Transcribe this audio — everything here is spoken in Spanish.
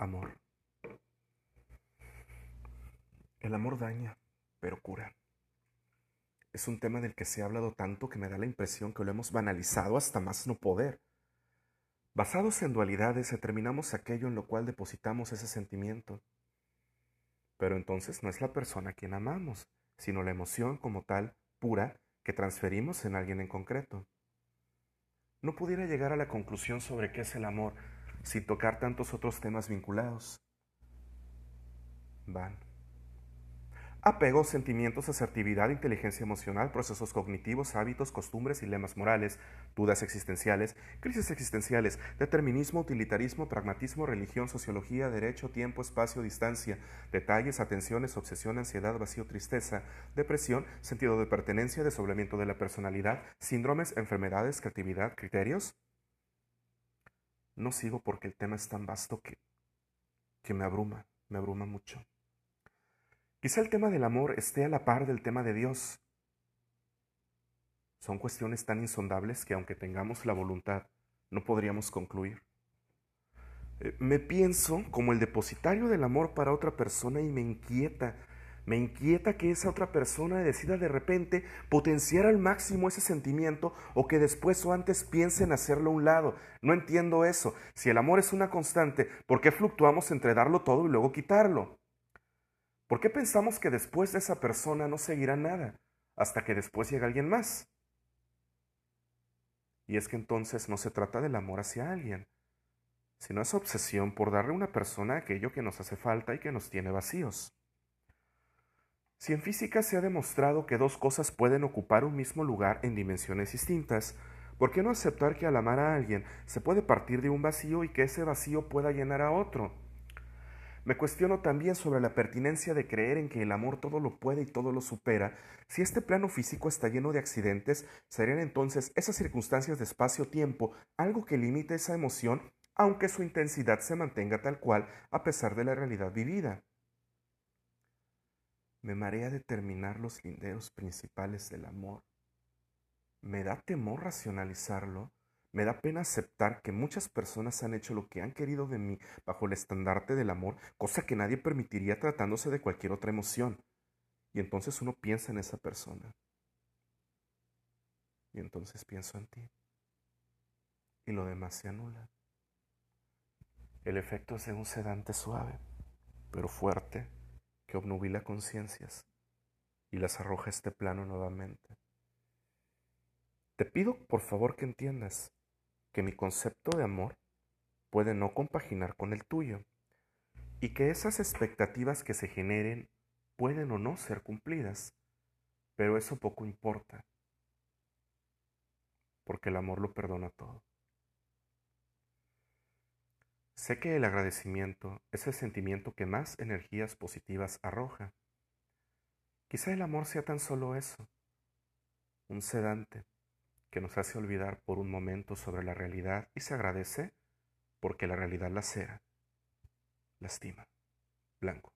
Amor. El amor daña, pero cura. Es un tema del que se ha hablado tanto que me da la impresión que lo hemos banalizado hasta más no poder. Basados en dualidades, determinamos aquello en lo cual depositamos ese sentimiento. Pero entonces no es la persona a quien amamos, sino la emoción como tal, pura, que transferimos en alguien en concreto. No pudiera llegar a la conclusión sobre qué es el amor sin tocar tantos otros temas vinculados. Van. Apego, sentimientos, asertividad, inteligencia emocional, procesos cognitivos, hábitos, costumbres y lemas morales, dudas existenciales, crisis existenciales, determinismo, utilitarismo, pragmatismo, religión, sociología, derecho, tiempo, espacio, distancia, detalles, atenciones, obsesión, ansiedad, vacío, tristeza, depresión, sentido de pertenencia, desoblamiento de la personalidad, síndromes, enfermedades, creatividad, criterios, no sigo porque el tema es tan vasto que, que me abruma, me abruma mucho. Quizá el tema del amor esté a la par del tema de Dios. Son cuestiones tan insondables que aunque tengamos la voluntad, no podríamos concluir. Eh, me pienso como el depositario del amor para otra persona y me inquieta me inquieta que esa otra persona decida de repente potenciar al máximo ese sentimiento o que después o antes piense en hacerlo a un lado. No entiendo eso. Si el amor es una constante, ¿por qué fluctuamos entre darlo todo y luego quitarlo? ¿Por qué pensamos que después de esa persona no seguirá nada hasta que después llega alguien más? Y es que entonces no se trata del amor hacia alguien, sino esa obsesión por darle a una persona aquello que nos hace falta y que nos tiene vacíos. Si en física se ha demostrado que dos cosas pueden ocupar un mismo lugar en dimensiones distintas, ¿por qué no aceptar que al amar a alguien se puede partir de un vacío y que ese vacío pueda llenar a otro? Me cuestiono también sobre la pertinencia de creer en que el amor todo lo puede y todo lo supera. Si este plano físico está lleno de accidentes, ¿serían entonces esas circunstancias de espacio-tiempo algo que limite esa emoción, aunque su intensidad se mantenga tal cual a pesar de la realidad vivida? Me marea determinar los linderos principales del amor. Me da temor racionalizarlo. Me da pena aceptar que muchas personas han hecho lo que han querido de mí bajo el estandarte del amor, cosa que nadie permitiría tratándose de cualquier otra emoción. Y entonces uno piensa en esa persona. Y entonces pienso en ti. Y lo demás se anula. El efecto es de un sedante suave, pero fuerte que obnubila conciencias y las arroja a este plano nuevamente. Te pido por favor que entiendas que mi concepto de amor puede no compaginar con el tuyo y que esas expectativas que se generen pueden o no ser cumplidas, pero eso poco importa, porque el amor lo perdona todo. Sé que el agradecimiento es el sentimiento que más energías positivas arroja. Quizá el amor sea tan solo eso, un sedante que nos hace olvidar por un momento sobre la realidad y se agradece porque la realidad lacera, lastima, blanco.